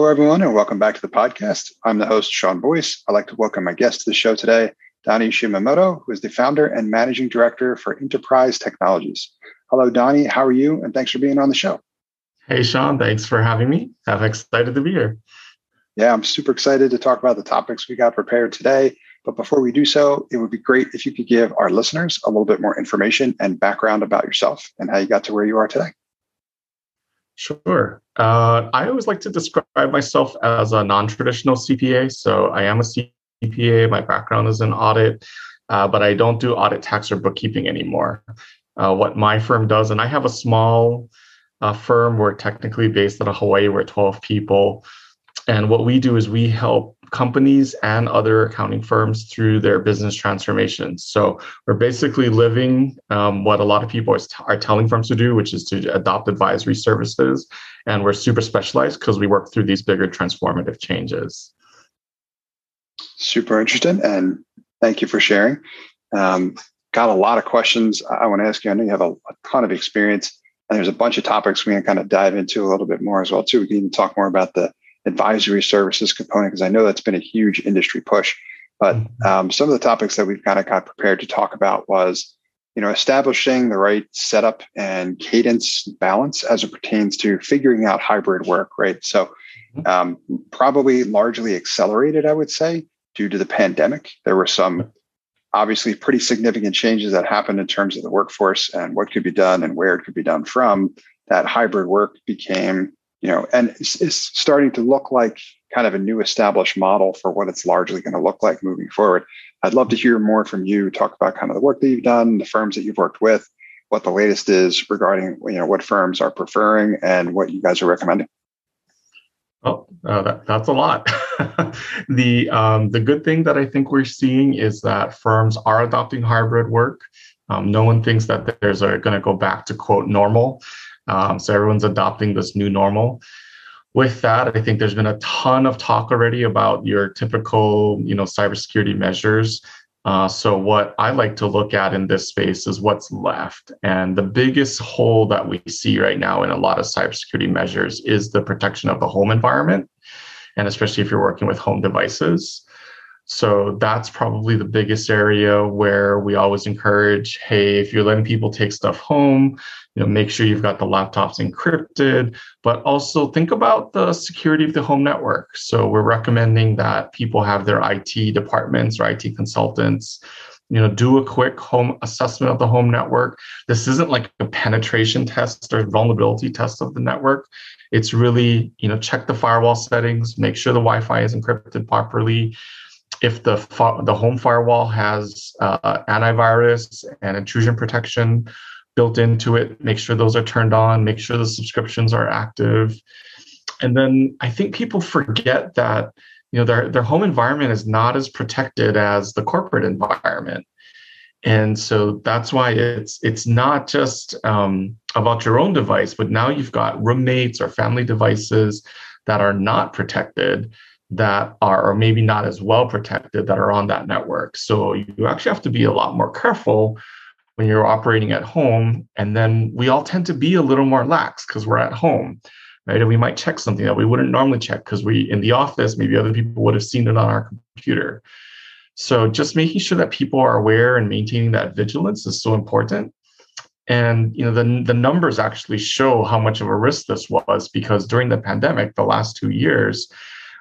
Hello, everyone, and welcome back to the podcast. I'm the host, Sean Boyce. I'd like to welcome my guest to the show today, Donny Shimamoto, who is the founder and managing director for IntrapriseTechKnowlogies. Hello, Donny. How are you? And thanks for being on the show. Hey, Sean. Thanks for having me. I'm excited to be here. Yeah, I'm super excited to talk about the topics we got prepared today. But before we do so, it would be great if you could give our listeners a little bit more information and background about yourself and how you got to where you are today. Sure. Uh, I always like to describe myself as a non traditional CPA. So I am a CPA. My background is in audit, uh, but I don't do audit tax or bookkeeping anymore. Uh, what my firm does, and I have a small uh, firm, we're technically based out of Hawaii, we're 12 people. And what we do is we help companies and other accounting firms through their business transformations. So we're basically living um, what a lot of people are telling firms to do, which is to adopt advisory services. And we're super specialized because we work through these bigger transformative changes. Super interesting. And thank you for sharing. Um, got a lot of questions I want to ask you. I know you have a, a ton of experience and there's a bunch of topics we can kind of dive into a little bit more as well too. We can even talk more about the advisory services component because I know that's been a huge industry push. But mm-hmm. um, some of the topics that we've kind of got prepared to talk about was, you know, establishing the right setup and cadence balance as it pertains to figuring out hybrid work, right? So, mm-hmm. um, probably largely accelerated, I would say, due to the pandemic. There were some obviously pretty significant changes that happened in terms of the workforce and what could be done and where it could be done from. That hybrid work became you know, and it's, it's, starting to look like kind of a new established model for what it's largely going to look like moving forward. I'd love to hear more from you. Talk about kind of the work that you've done, the firms that you've worked with, what the latest is regarding you know what firms are preferring and what you guys are recommending. Oh, uh, that, that's a lot. the um, the good thing that I think we're seeing is that firms are adopting hybrid work. Um, no one thinks that there's going to go back to quote normal. Um, so everyone's adopting this new normal. With that, I think there's been a ton of talk already about your typical, you know, cybersecurity measures. Uh, so what I like to look at in this space is what's left, and the biggest hole that we see right now in a lot of cybersecurity measures is the protection of the home environment, and especially if you're working with home devices. So that's probably the biggest area where we always encourage, hey, if you're letting people take stuff home, you know, make sure you've got the laptops encrypted, but also think about the security of the home network. So we're recommending that people have their IT departments or IT consultants you know do a quick home assessment of the home network. This isn't like a penetration test or vulnerability test of the network. It's really you know check the firewall settings make sure the wi-fi is encrypted properly if the the home firewall has uh, antivirus and intrusion protection built into it, make sure those are turned on, make sure the subscriptions are active. And then I think people forget that you know their their home environment is not as protected as the corporate environment. And so that's why it's it's not just um, about your own device, but now you've got roommates or family devices that are not protected that are or maybe not as well protected that are on that network. So you actually have to be a lot more careful when you're operating at home. And then we all tend to be a little more lax because we're at home, right? And we might check something that we wouldn't normally check because we in the office, maybe other people would have seen it on our computer. So just making sure that people are aware and maintaining that vigilance is so important. And you know the, the numbers actually show how much of a risk this was because during the pandemic, the last two years,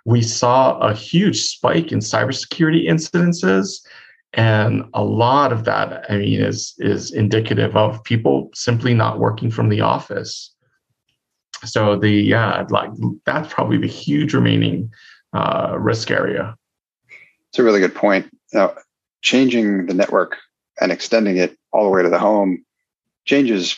we saw a huge spike in cybersecurity incidences. And a lot of that, I mean, is, is indicative of people simply not working from the office. So the yeah, like that's probably the huge remaining uh, risk area. It's a really good point. Now, changing the network and extending it all the way to the home changes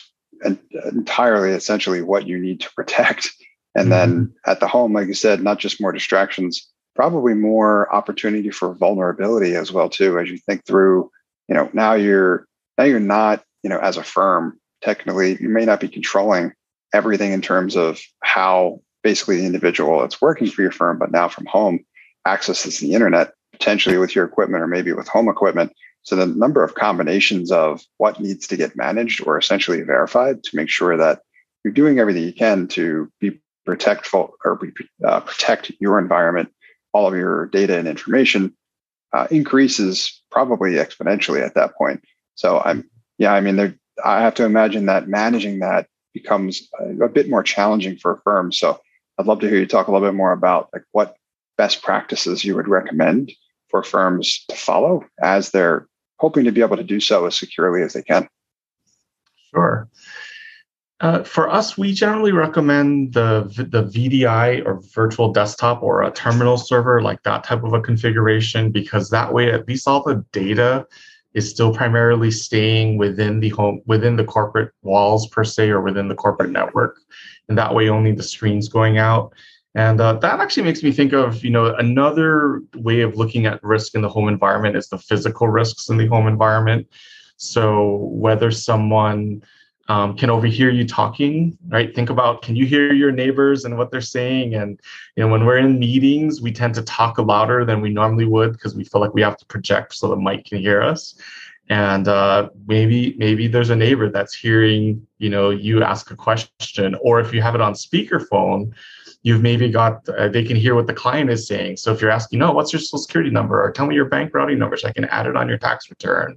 entirely essentially what you need to protect and then mm-hmm. at the home, like you said, not just more distractions, probably more opportunity for vulnerability as well too. As you think through, you know, now you're now you're not, you know, as a firm, technically, you may not be controlling everything in terms of how basically the individual that's working for your firm, but now from home accesses the internet potentially with your equipment or maybe with home equipment. So the number of combinations of what needs to get managed or essentially verified to make sure that you're doing everything you can to be protect or uh, protect your environment, all of your data and information uh, increases probably exponentially at that point. So I'm yeah, I mean, I have to imagine that managing that becomes a, a bit more challenging for firms. So I'd love to hear you talk a little bit more about like what best practices you would recommend for firms to follow as they're hoping to be able to do so as securely as they can. Sure. Uh, for us, we generally recommend the the VDI or virtual desktop or a terminal server, like that type of a configuration, because that way at least all the data is still primarily staying within the home within the corporate walls per se or within the corporate network, and that way only the screen's going out. And uh, that actually makes me think of, you know, another way of looking at risk in the home environment is the physical risks in the home environment. So whether someone um, can overhear you talking, right? Think about can you hear your neighbors and what they're saying? And you know, when we're in meetings, we tend to talk louder than we normally would because we feel like we have to project so the mic can hear us. And uh, maybe maybe there's a neighbor that's hearing, you know, you ask a question, or if you have it on speakerphone, you've maybe got uh, they can hear what the client is saying so if you're asking no what's your social security number or tell me your bank routing number so i can add it on your tax return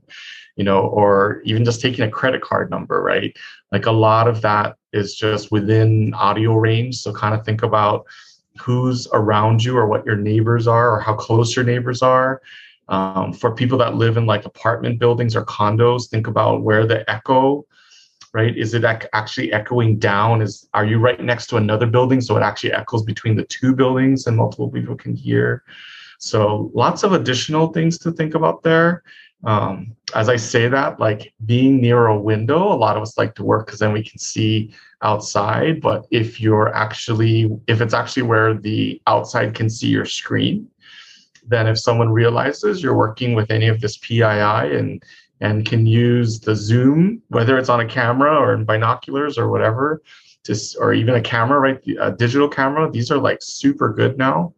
you know or even just taking a credit card number right like a lot of that is just within audio range so kind of think about who's around you or what your neighbors are or how close your neighbors are um, for people that live in like apartment buildings or condos think about where the echo right? Is it actually echoing down? Is are you right next to another building so it actually echoes between the two buildings and multiple people can hear? So lots of additional things to think about there. Um, as I say that, like being near a window, a lot of us like to work because then we can see outside. But if you're actually, if it's actually where the outside can see your screen, then if someone realizes you're working with any of this PII and and can use the zoom, whether it's on a camera or in binoculars or whatever, just or even a camera, right? A digital camera. These are like super good now.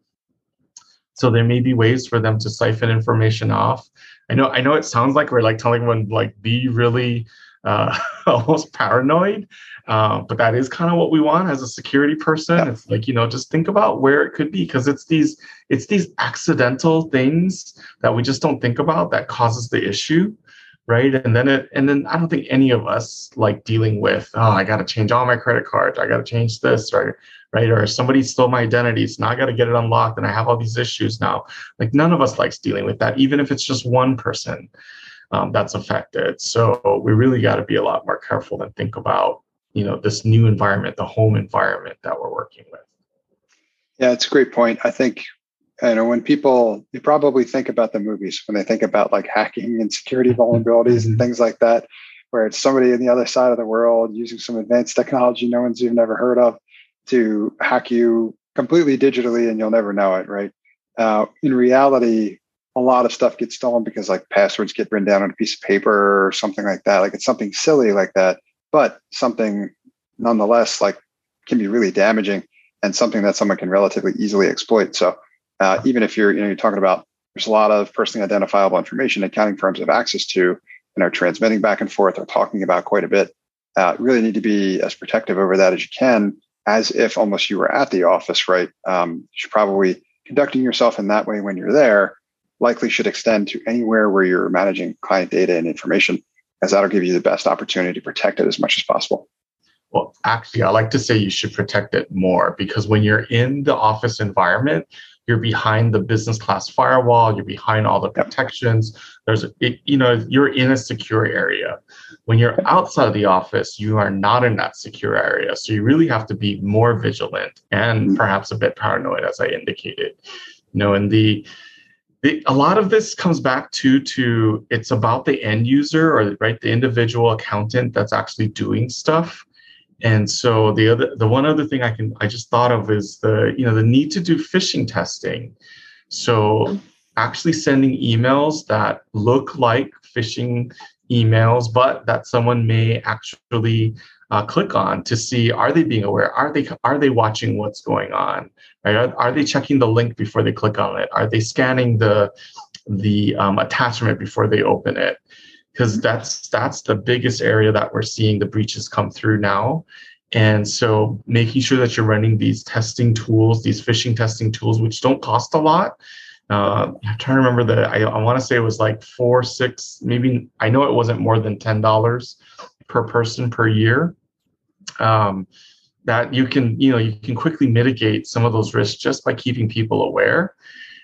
So there may be ways for them to siphon information off. I know, I know it sounds like we're like telling one like be really uh, almost paranoid, uh, but that is kind of what we want as a security person. Yeah. It's like you know, just think about where it could be because it's these it's these accidental things that we just don't think about that causes the issue right and then it and then i don't think any of us like dealing with oh i got to change all my credit cards i got to change this right right? Or somebody stole my identity so now i got to get it unlocked and i have all these issues now. Like none of us likes dealing with that even if it's just one person um, that's affected. So we really got to be a lot more careful and think about you know this new environment the home environment that we're working with. Yeah it's a great point. I think you know when people you probably think about the movies when they think about like hacking and security vulnerabilities and mm-hmm. things like that where it's somebody in the other side of the world using some advanced technology no one's even ever heard of to hack you completely digitally and you'll never know it right? Uh, in reality a lot of stuff gets stolen because like passwords get written down on a piece of paper or something like that. Like it's something silly like that but something nonetheless like can be really damaging and something that someone can relatively easily exploit. So uh, even if you're you know you're talking about there's a lot of personally identifiable information accounting firms have access to and are transmitting back and forth or talking about quite a bit. Uh, really need to be as protective over that as you can, as if almost you were at the office, right? Um, you should probably conducting yourself in that way when you're there likely should extend to anywhere where you're managing client data and information, as that'll give you the best opportunity to protect it as much as possible. Well, actually, I like to say you should protect it more because when you're in the office environment, you're behind the business class firewall. You're behind all the protections. There's it, you know you're in a secure area. When you're outside of the office you are not in that secure area. So you really have to be more vigilant and mm-hmm. perhaps a bit paranoid as i indicated. You know and the the, a lot of this comes back to to it's about the end user or right the individual accountant that's actually doing stuff and so the other the one other thing i can i just thought of is the you know the need to do phishing testing. So actually sending emails that look like phishing emails but that someone may actually uh, click on to see are they being aware? Are they are they watching what's going on? Right? Are, are they checking the link before they click on it? Are they scanning the the um, attachment before they open it because that's that's the biggest area that we're seeing the breaches come through now And so making sure that you're running these testing tools, these phishing testing tools, which don't cost a lot. Uh, I'm trying to remember that I, I want to say it was like four, six, maybe I know it wasn't more than ten dollars per person per year. Um, that you can, you know, you can quickly mitigate some of those risks just by keeping people aware.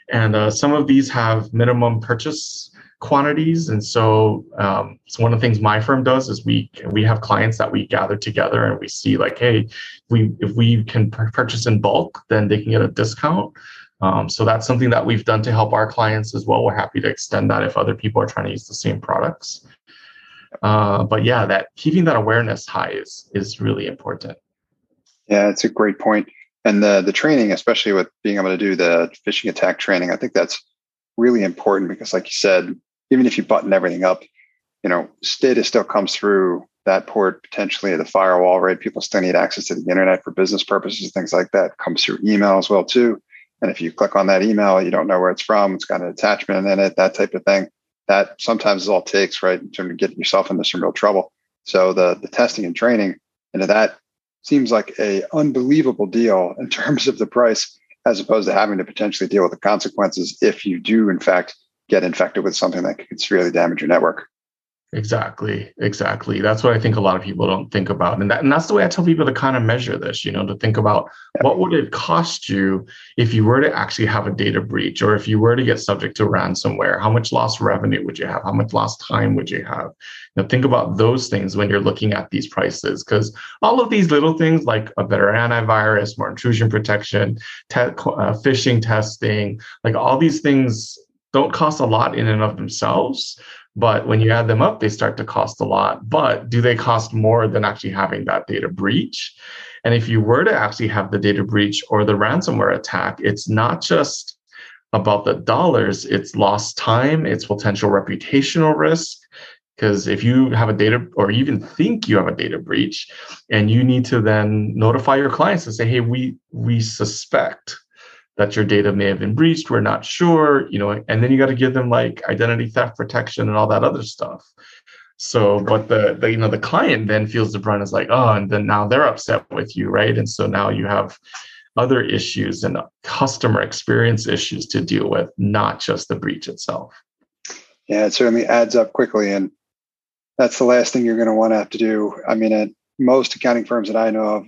And uh, some of these have minimum purchase quantities. And so, um, so one of the things my firm does is we we have clients that we gather together and we see like, hey, we if we can purchase in bulk, then they can get a discount. Um, so that's something that we've done to help our clients as well. We're happy to extend that if other people are trying to use the same products. Uh, but yeah, that keeping that awareness high is is really important. Yeah, it's a great point. And the the training, especially with being able to do the phishing attack training, I think that's really important because, like you said, even if you button everything up, you know, data still comes through that port potentially the firewall, right? People still need access to the internet for business purposes, things like that. Comes through email as well too. And if you click on that email, you don't know where it's from. It's got an attachment in it, that type of thing. That sometimes is all it takes, right, in terms of getting yourself into some real trouble. So the the testing and training into that seems like a unbelievable deal in terms of the price, as opposed to having to potentially deal with the consequences if you do, in fact, get infected with something that could severely damage your network. Exactly, exactly. That's what I think a lot of people don't think about, and that, and that's the way I tell people to kind of measure this. You know, to think about what would it cost you if you were to actually have a data breach, or if you were to get subject to ransomware. How much lost revenue would you have? How much lost time would you have? You know, think about those things when you're looking at these prices, because all of these little things like a better antivirus, more intrusion protection, te- uh, phishing testing, like all these things don't cost a lot in and of themselves. But when you add them up, they start to cost a lot. But do they cost more than actually having that data breach? And if you were to actually have the data breach or the ransomware attack, it's not just about the dollars, it's lost time, it's potential reputational risk. Because if you have a data or even think you have a data breach, and you need to then notify your clients and say, hey, we we suspect that your data may have been breached. We're not sure, you know, and then you got to give them like identity theft protection and all that other stuff. So, but the, the you know the client then feels the brunt is like, oh, and then now they're upset with you, right? And so now you have other issues and customer experience issues to deal with, not just the breach itself. Yeah, it certainly adds up quickly, and that's the last thing you're going to want to have to do. I mean, at most accounting firms that I know of,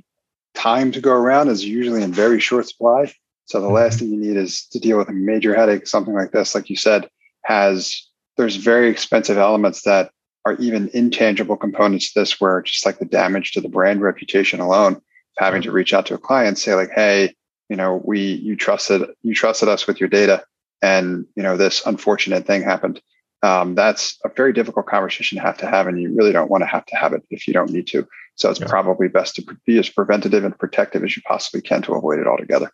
time to go around is usually in very short supply. So the last mm-hmm. thing you need is to deal with a major headache. Something like this, like you said, has there's very expensive elements that are even intangible components to this, where just like the damage to the brand reputation alone, having to reach out to a client, say like, hey, you know, we you trusted you trusted us with your data, and you know this unfortunate thing happened. Um, that's a very difficult conversation to have to have, and you really don't want to have to have it if you don't need to. So it's yeah. probably best to be as preventative and protective as you possibly can to avoid it altogether.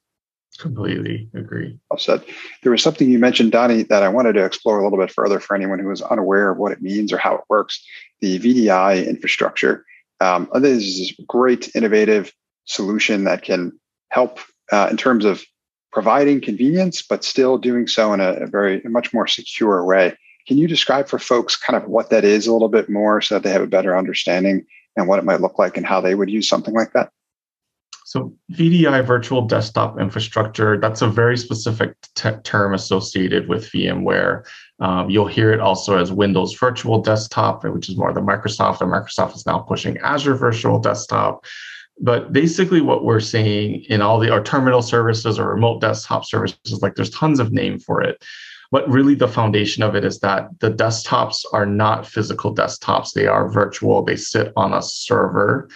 Completely agree. Said. There was something you mentioned, Donny, that I wanted to explore a little bit further for anyone who is unaware of what it means or how it works. The VDI infrastructure. Um, this is a great, innovative solution that can help uh, in terms of providing convenience, but still doing so in a, a very a much more secure way. Can you describe for folks kind of what that is a little bit more so that they have a better understanding and what it might look like and how they would use something like that? So VDI virtual desktop infrastructure, that's a very specific t- term associated with VMware. Um, you'll hear it also as Windows Virtual Desktop, which is more the Microsoft, and Microsoft is now pushing Azure Virtual Desktop. But basically, what we're seeing in all the our terminal services or remote desktop services, like there's tons of name for it. But really, the foundation of it is that the desktops are not physical desktops; they are virtual. They sit on a server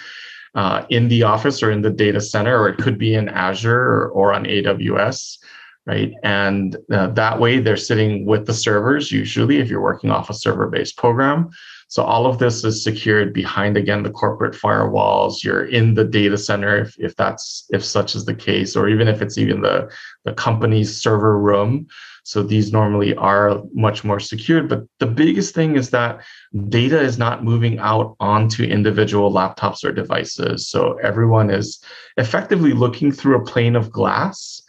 uh, in the office or in the data center, or it could be in Azure or, or on AWS, right? And uh, that way they're sitting with the servers, usually, if you're working off a server based program. So all of this is secured behind again the corporate firewalls. You're in the data center if, if that's if such is the case, or even if it's even the the company's server room. So these normally are much more secured. But the biggest thing is that data is not moving out onto individual laptops or devices. So everyone is effectively looking through a plane of glass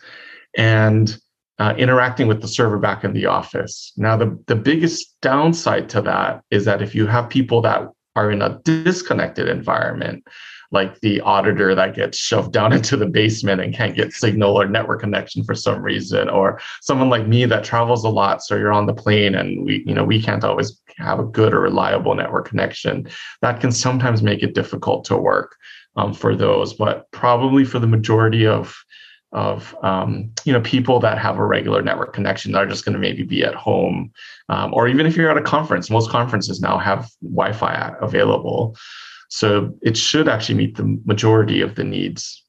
and uh, interacting with the server back in the office. Now, the, the biggest downside to that is that if you have people that are in a disconnected environment, like the auditor that gets shoved down into the basement and can't get signal or network connection for some reason, or someone like me that travels a lot. So you're on the plane and we, you know, we can't always have a good or reliable network connection. That can sometimes make it difficult to work um, for those, but probably for the majority of of um, you know people that have a regular network connection that are just going to maybe be at home um, or even if you're at a conference most conferences now have wi-fi available so it should actually meet the majority of the needs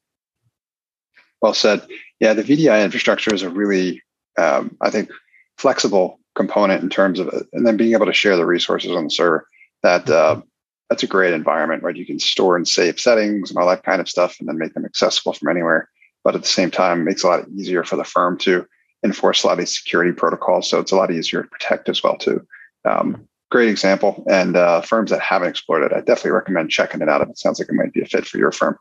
well said yeah the vdi infrastructure is a really um, i think flexible component in terms of and then being able to share the resources on the server that uh, that's a great environment right? you can store and save settings and all that kind of stuff and then make them accessible from anywhere but at the same time, makes a lot easier for the firm to enforce a lot of these security protocols. So it's a lot easier to protect as well too. Um, great example. And uh, firms that haven't explored it, I definitely recommend checking it out. If it sounds like it might be a fit for your firm.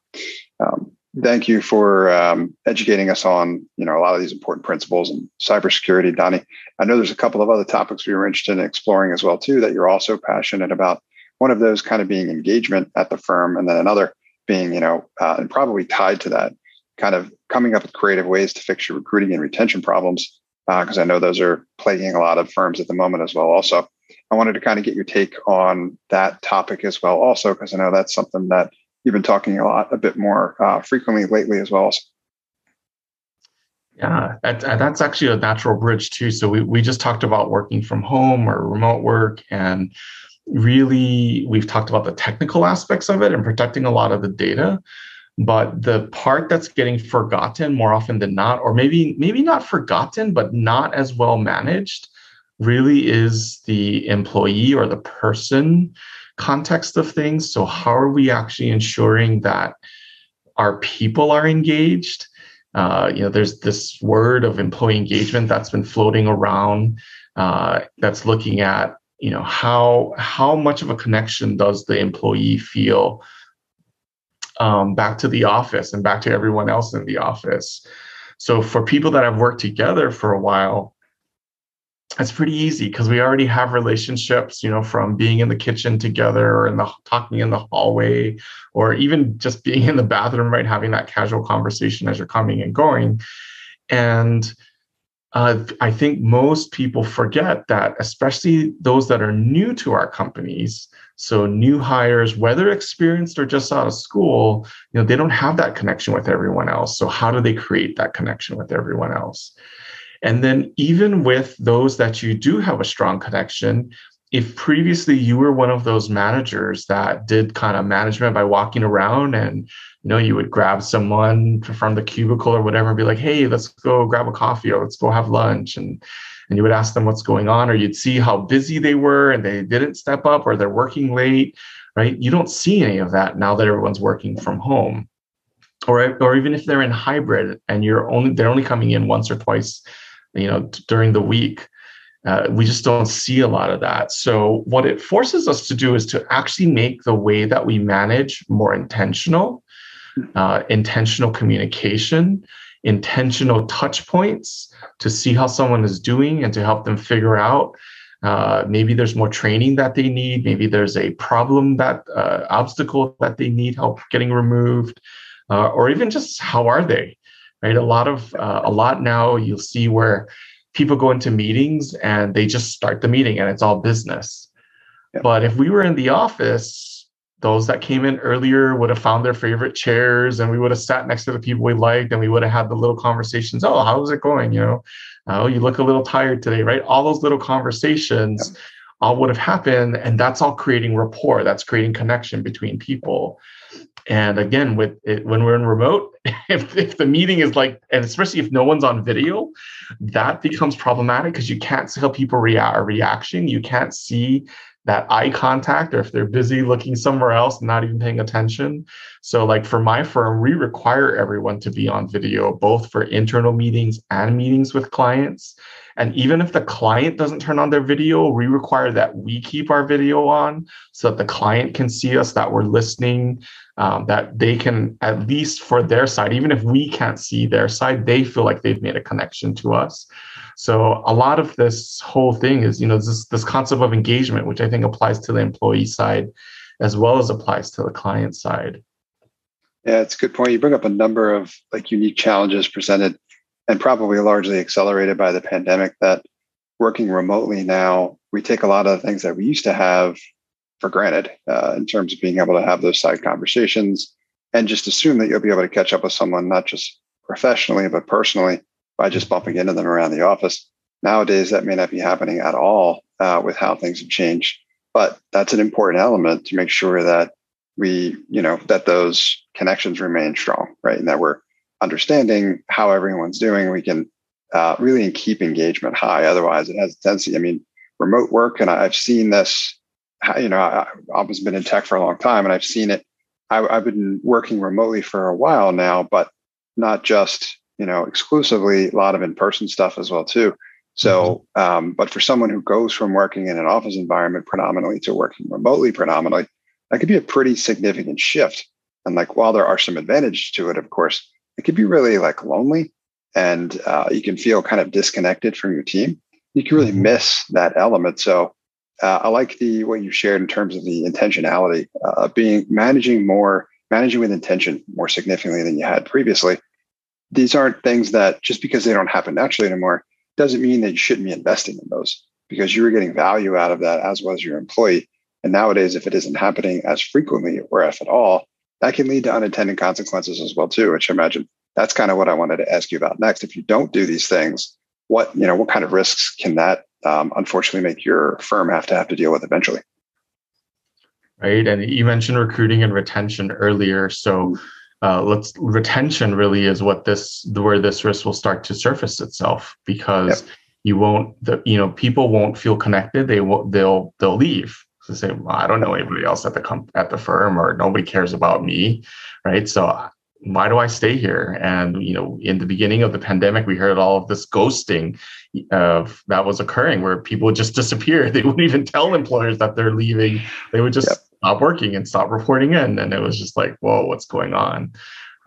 Um, thank you for um, educating us on you know a lot of these important principles and cybersecurity, Donny. I know there's a couple of other topics we were interested in exploring as well too that you're also passionate about. One of those kind of being engagement at the firm, and then another being you know uh, and probably tied to that kind of coming up with creative ways to fix your recruiting and retention problems because uh, I know those are plaguing a lot of firms at the moment as well. Also, I wanted to kind of get your take on that topic as well, also because I know that's something that you've been talking a lot, a bit more uh, frequently lately as well. Yeah, that, that's actually a natural bridge too. So we we just talked about working from home or remote work, and really we've talked about the technical aspects of it and protecting a lot of the data but the part that's getting forgotten more often than not or maybe maybe not forgotten but not as well managed really is the employee or the person context of things so how are we actually ensuring that our people are engaged uh, you know there's this word of employee engagement that's been floating around uh, that's looking at you know how how much of a connection does the employee feel um, back to the office and back to everyone else in the office. So for people that have worked together for a while, it's pretty easy because we already have relationships, you know, from being in the kitchen together or in the talking in the hallway, or even just being in the bathroom, right? Having that casual conversation as you're coming and going. And uh, I think most people forget that, especially those that are new to our companies, so new hires, whether experienced or just out of school, you know, they don't have that connection with everyone else. So how do they create that connection with everyone else? And then even with those that you do have a strong connection, if previously you were one of those managers that did kind of management by walking around and you know you would grab someone from the cubicle or whatever and be like hey let's go grab a coffee or let's go have lunch and and you would ask them what's going on, or you'd see how busy they were and they didn't step up or they're working late, right? You don't see any of that now that everyone's working from home. Or, or even if they're in hybrid and you're only they're only coming in once or twice, you know, during the week. Uh, we just don't see a lot of that. So, what it forces us to do is to actually make the way that we manage more intentional, uh, intentional communication, intentional touch points to see how someone is doing and to help them figure out uh, maybe there's more training that they need maybe there's a problem that uh, obstacle that they need help getting removed uh, or even just how are they right? A lot of uh, a lot now you'll see where people go into meetings and they just start the meeting and it's all business. Yeah. but if we were in the office those that came in earlier would have found their favorite chairs and we would have sat next to the people we liked and we would have had the little conversations oh how's it going? You know oh you look a little tired today right? All those little conversations yeah. all would have happened and that's all creating rapport that's creating connection between people and again with it when we're in remote if, if the meeting is like and especially if no one's on video that becomes problematic because you can't see how people react a reaction you can't see that eye contact or if they're busy looking somewhere else not even paying attention so like for my firm we require everyone to be on video both for internal meetings and meetings with clients and even if the client doesn't turn on their video we require that we keep our video on so that the client can see us that we're listening um, that they can at least for their side even if we can't see their side they feel like they've made a connection to us so a lot of this whole thing is, you know, this this concept of engagement, which I think applies to the employee side as well as applies to the client side. Yeah, it's a good point. You bring up a number of like unique challenges presented and probably largely accelerated by the pandemic that working remotely now, we take a lot of the things that we used to have for granted uh, in terms of being able to have those side conversations and just assume that you'll be able to catch up with someone, not just professionally, but personally by just bumping into them around the office. Nowadays, that may not be happening at all uh, with how things have changed. But that's an important element to make sure that we, you know, that those connections remain strong, right? And that we're understanding how everyone's doing. We can uh, really keep engagement high. Otherwise, it has a tendency. I mean, remote work, and I've seen this. You know, I, have been in tech for a long time, and I've seen it. I, I've been working remotely for a while now, but not just you know exclusively. A lot of in-person stuff as well too. So, mm-hmm. um, but for someone who goes from working in an office environment predominantly to working remotely predominantly, that could be a pretty significant shift. And like, while there are some advantages to it, of course, it could be really like lonely and uh, you can feel kind of disconnected from your team. You can really mm-hmm. miss that element. So uh, I like the what you shared in terms of the intentionality, uh, being managing more, managing with intention more significantly than you had previously. These aren't things that just because they don't happen naturally anymore doesn't mean that you shouldn't be investing in those because you were getting value out of that as was your employee. And nowadays, if it isn't happening as frequently or if at all, that can lead to unintended consequences as well too, which I imagine that's kind of what I wanted to ask you about next. If you don't do these things, what you know, what kind of risks can that um, unfortunately make your firm have to have to deal with eventually? Right, and you mentioned recruiting and retention earlier, so uh, let's retention really is what this where this risk will start to surface itself because yep. you won't the you know people won't feel connected they will they'll they'll leave to say well, I don't know anybody else at the comp- at the firm or nobody cares about me right so why do I stay here? And you know, in the beginning of the pandemic, we heard all of this ghosting of that was occurring, where people would just disappear. They wouldn't even tell employers that they're leaving. They would just yep. stop working and stop reporting in, and it was just like, whoa, what's going on?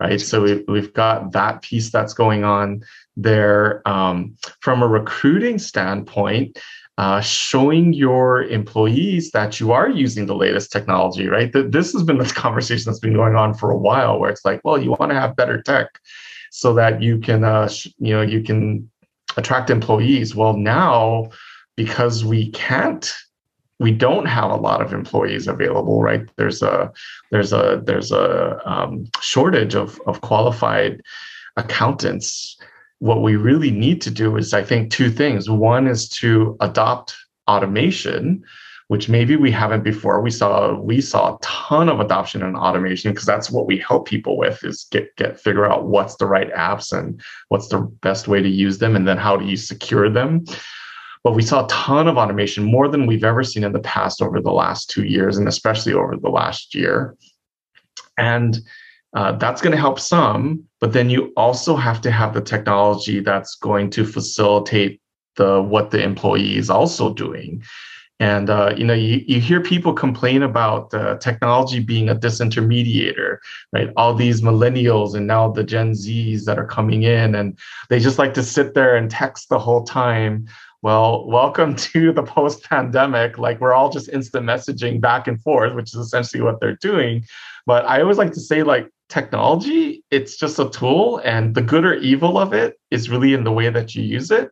Right. So we, we've got that piece that's going on there. Um, from a recruiting standpoint, uh, showing your employees that you are using the latest technology, right? That this has been this conversation that's been going on for a while, where it's like, well, you want to have better tech so that you can, uh, you know, you can attract employees. Well, now because we can't we don't have a lot of employees available right there's a there's a there's a um, shortage of of qualified accountants what we really need to do is, I think, two things. One is to adopt automation, which maybe we haven't before. We saw we saw a ton of adoption in automation because that's what we help people with is get get figure out what's the right apps and what's the best way to use them, and then how do you secure them. But we saw a ton of automation, more than we've ever seen in the past over the last two years, and especially over the last year. And uh, that's going to help some, but then you also have to have the technology that's going to facilitate the what the employee is also doing. And uh, you know, you, you hear people complain about uh, technology being a disintermediator, right? All these millennials and now the Gen Zs that are coming in, and they just like to sit there and text the whole time. Well, welcome to the post-pandemic. Like we're all just instant messaging back and forth, which is essentially what they're doing. But I always like to say, like, technology, it's just a tool, and the good or evil of it is really in the way that you use it.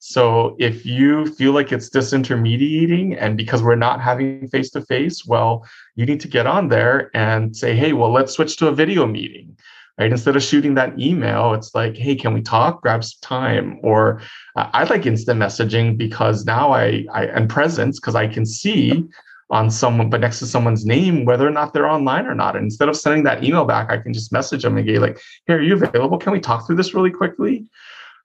So if you feel like it's disintermediating, and because we're not having face to face, well, you need to get on there and say, hey, well, let's switch to a video meeting. Right. Instead of shooting that email, it's like, hey, can we talk? Grab some time. Or uh, I like instant messaging because now I, I am presence because I can see on someone, but next to someone's name, whether or not they're online or not. And instead of sending that email back, I can just message them and get like, hey, are you available? Can we talk through this really quickly?"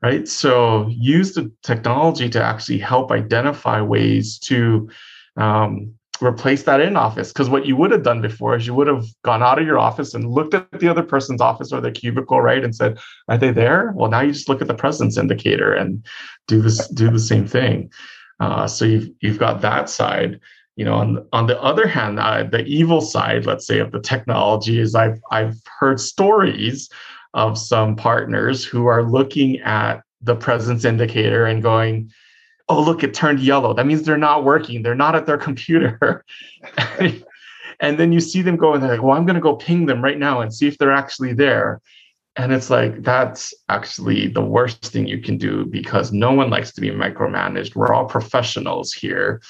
Right. So use the technology to actually help identify ways to um, replace that in office. Because what you would have done before is you would have gone out of your office and looked at the other person's office or their cubicle, right, and said, "Are they there?" Well, now you just look at the presence indicator and do this, do the same thing. Uh, so you've you've got that side you know on, on the other hand uh, the evil side let's say of the technology is i've i've heard stories of some partners who are looking at the presence indicator and going oh look it turned yellow that means they're not working they're not at their computer and then you see them go and they're like, well, I'm going to go ping them right now and see if they're actually there. And it's like, that's actually the worst thing you can do because no one likes to be micromanaged. We're all professionals here.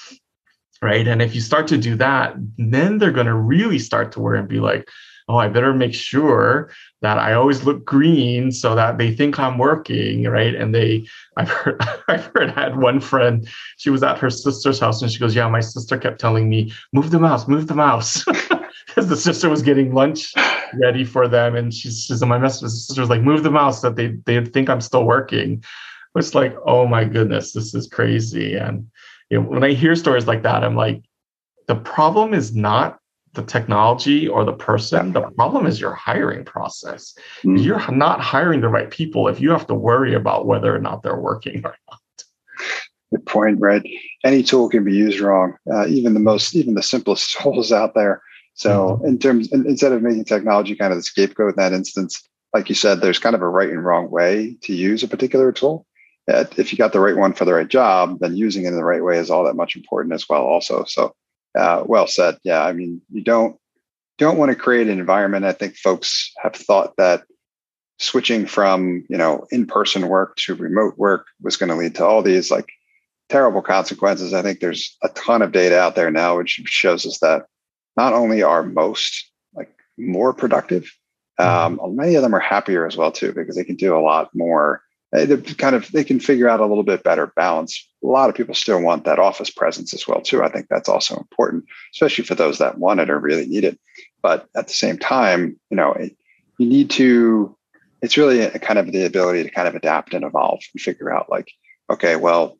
Right. And if you start to do that, then they're going to really start to worry and be like, oh, I better make sure that I always look green so that they think I'm working, right? And they, I've heard, I've heard, I had one friend, she was at her sister's house and she goes, yeah, my sister kept telling me, move the mouse, move the mouse. Because the sister was getting lunch ready for them. And she's, she's my message, the sister was like, move the mouse that they, they think I'm still working. It's like, oh my goodness, this is crazy. And you know, when I hear stories like that, I'm like, the problem is not the technology or the person. The problem is your hiring process. Mm-hmm. You're not hiring the right people if you have to worry about whether or not they're working or not. Good point, right? Any tool can be used wrong, uh, even the most, even the simplest tools out there. So, mm-hmm. in terms, instead of making technology kind of the scapegoat in that instance, like you said, there's kind of a right and wrong way to use a particular tool. Uh, if you got the right one for the right job, then using it in the right way is all that much important as well. Also, so uh, well said. Yeah, I mean, you don't don't want to create an environment. I think folks have thought that switching from you know in-person work to remote work was going to lead to all these like terrible consequences. I think there's a ton of data out there now which shows us that not only are most like more productive, mm-hmm. um, many of them are happier as well too because they can do a lot more Uh, they kind of they can figure out a little bit better balance. A lot of people still want that office presence as well too. I think that's also important, especially for those that want it or really need it. But at the same time, you know, it, you need to. It's really a kind of the ability to kind of adapt and evolve and figure out like, okay, well,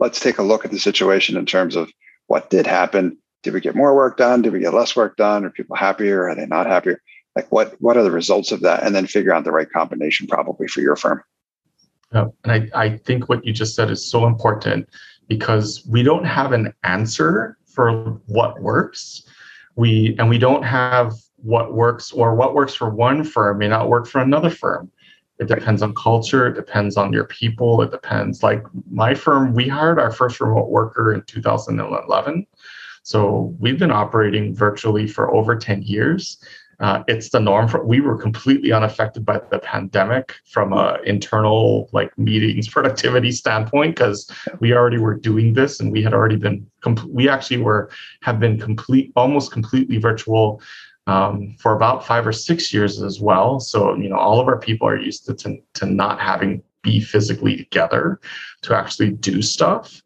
let's take a look at the situation in terms of what did happen. Did we get more work done? Did we get less work done? Are people happier? Are they not happier? Like what what are the results of that? And then figure out the right combination probably for your firm. Yeah. And I, I think what you just said is so important because we don't have an answer for what works. We and we don't have what works or what works for one firm may not work for another firm. It depends on culture, it depends on your people, it depends. Like my firm, we hired our first remote worker in 2011. So we've been operating virtually for over 10 years. Uh, it's the norm. For, we were completely unaffected by the pandemic from a internal like meetings productivity standpoint because we already were doing this and we had already been. Com- we actually were have been complete, almost completely virtual um, for about five or six years as well. So you know, all of our people are used to to, to not having be physically together to actually do stuff.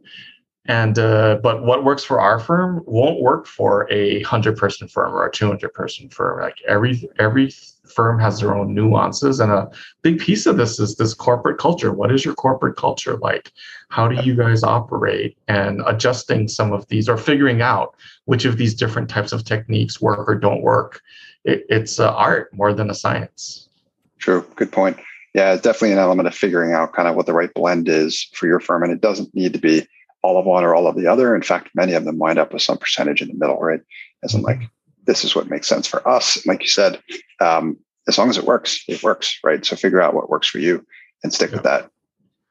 And uh, but what works for our firm won't work for a hundred person firm or a two hundred person firm. Like every every firm has their own nuances, and a big piece of this is this corporate culture. What is your corporate culture like? How do you guys operate? And adjusting some of these or figuring out which of these different types of techniques work or don't work. It, it's an art more than a science. True. Good point. Yeah, it's definitely an element of figuring out kind of what the right blend is for your firm, and it doesn't need to be all of one or all of the other. In fact, many of them wind up with some percentage in the middle, right? As in, like, this is what makes sense for us. Like you said, um, as long as it works, it works, right? So figure out what works for you and stick yeah. with that.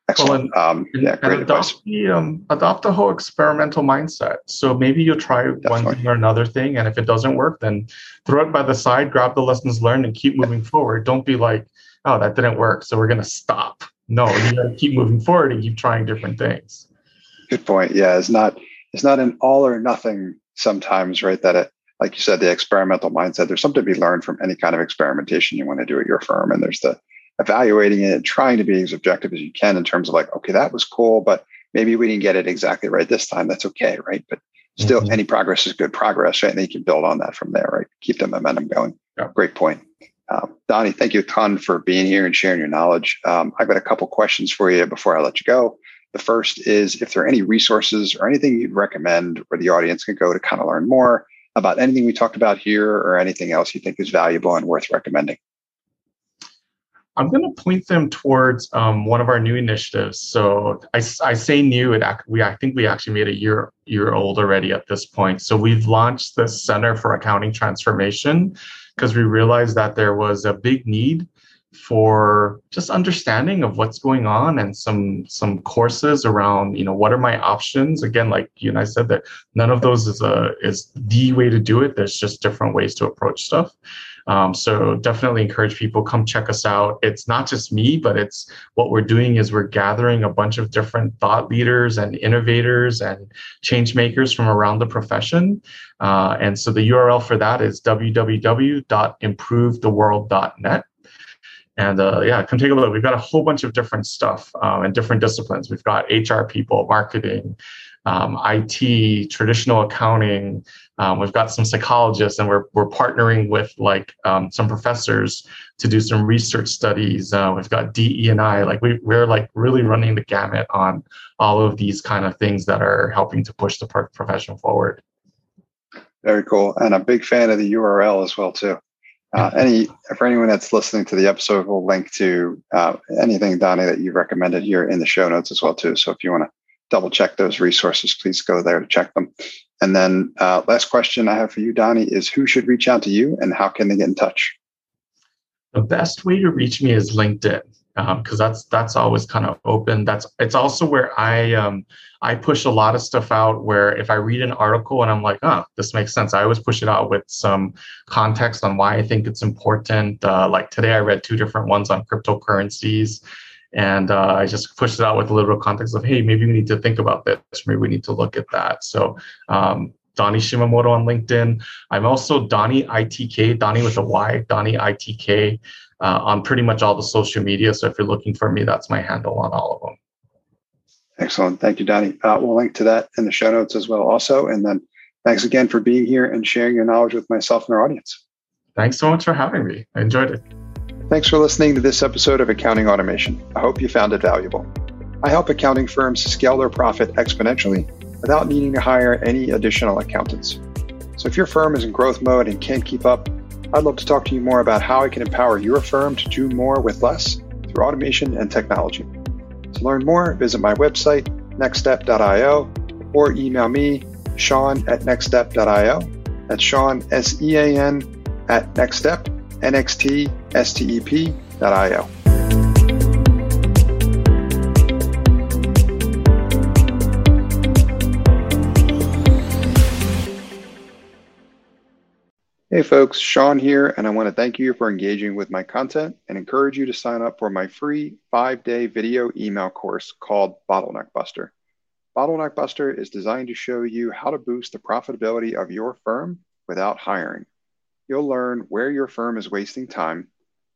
Excellent. Well, and, um, yeah, great adopt advice. The, um, adopt a whole experimental mindset. So maybe you'll try Definitely. one thing or another thing, and if it doesn't work, then throw it by the side, grab the lessons learned, and keep moving forward. Don't be like, oh, that didn't work, so we're gonna stop. No, you gotta keep moving forward and keep trying different things. Good point. Yeah, it's not it's not an all or nothing sometimes, right? That it, like you said, the experimental mindset. There's something to be learned from any kind of experimentation you want to do at your firm, and there's the evaluating it, trying to be as objective as you can in terms of like, okay, that was cool, but maybe we didn't get it exactly right this time. That's okay, right? But still, mm-hmm. any progress is good progress, right? And you can build on that from there, right? Keep the momentum going. Yeah. Great point. Um, Donny, thank you a ton for being here and sharing your knowledge. Um, I've got a couple questions for you before I let you go. The first is if there are any resources or anything you'd recommend where the audience can go to kind of learn more about anything we talked about here or anything else you think is valuable and worth recommending. I'm going to point them towards um, one of our new initiatives. So I, I say new, it we I think we actually made a year year old already at this point. So we've launched the Center for Accounting Transformation because we realized that there was a big need for just understanding of what's going on and some some courses around you know what are my options? Again like you and i said that none of those is a is the way to do it. There's just different ways to approach stuff. Um, so definitely encourage people come check us out. It's not just me but it's what we're doing is we're gathering a bunch of different thought leaders and innovators and change makers from around the profession. Uh, and so the url for that is www.improvetheworld.net and uh, yeah, come take a look. We've got a whole bunch of different stuff um, and different disciplines. We've got HR people, marketing, um, IT, traditional accounting. Um, we've got some psychologists, and we're we're partnering with like um, some professors to do some research studies. Uh, we've got DE and I. Like we we're like really running the gamut on all of these kind of things that are helping to push the profession forward. Very cool, and a big fan of the URL as well too. Uh, any for anyone that's listening to the episode, we'll link to uh, anything, Donny, that you recommended here in the show notes as well too. So if you want to double check those resources, please go there to check them. And then uh, last question I have for you, Donny, is who should reach out to you and how can they get in touch? The best way to reach me is LinkedIn because um, that's that's always kind of open. That's it's also where I um, I push a lot of stuff out. Where if I read an article and I'm like, oh, this makes sense, I always push it out with some context on why I think it's important. Uh, like today, I read two different ones on cryptocurrencies, and uh, I just pushed it out with a little context of, hey, maybe we need to think about this. Maybe we need to look at that. So. Um, Donny Shimamoto on LinkedIn. I'm also Donny ITK, Donny with a Y, Donny ITK uh, on pretty much all the social media. So if you're looking for me, that's my handle on all of them. Excellent. Thank you, Donny. Uh, we'll link to that in the show notes as well, also. And then thanks again for being here and sharing your knowledge with myself and our audience. Thanks so much for having me. I enjoyed it. Thanks for listening to this episode of Accounting Automation. I hope you found it valuable. I help accounting firms scale their profit exponentially without needing to hire any additional accountants. So if your firm is in growth mode and can't keep up, I'd love to talk to you more about how I can empower your firm to do more with less through automation and technology. To learn more, visit my website, nxtstep.io, or email me, Sean at nxtstep.io. That's Sean, S E A N, at nxtstep, N X T S T E P.io. Hey folks, Sean here, and I want to thank you for engaging with my content and encourage you to sign up for my free five day video email course called Bottleneck Buster. Bottleneck Buster is designed to show you how to boost the profitability of your firm without hiring. You'll learn where your firm is wasting time,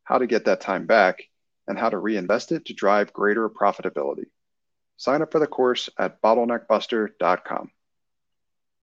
how to get that time back, and how to reinvest it to drive greater profitability. Sign up for the course at bottleneckbuster.com.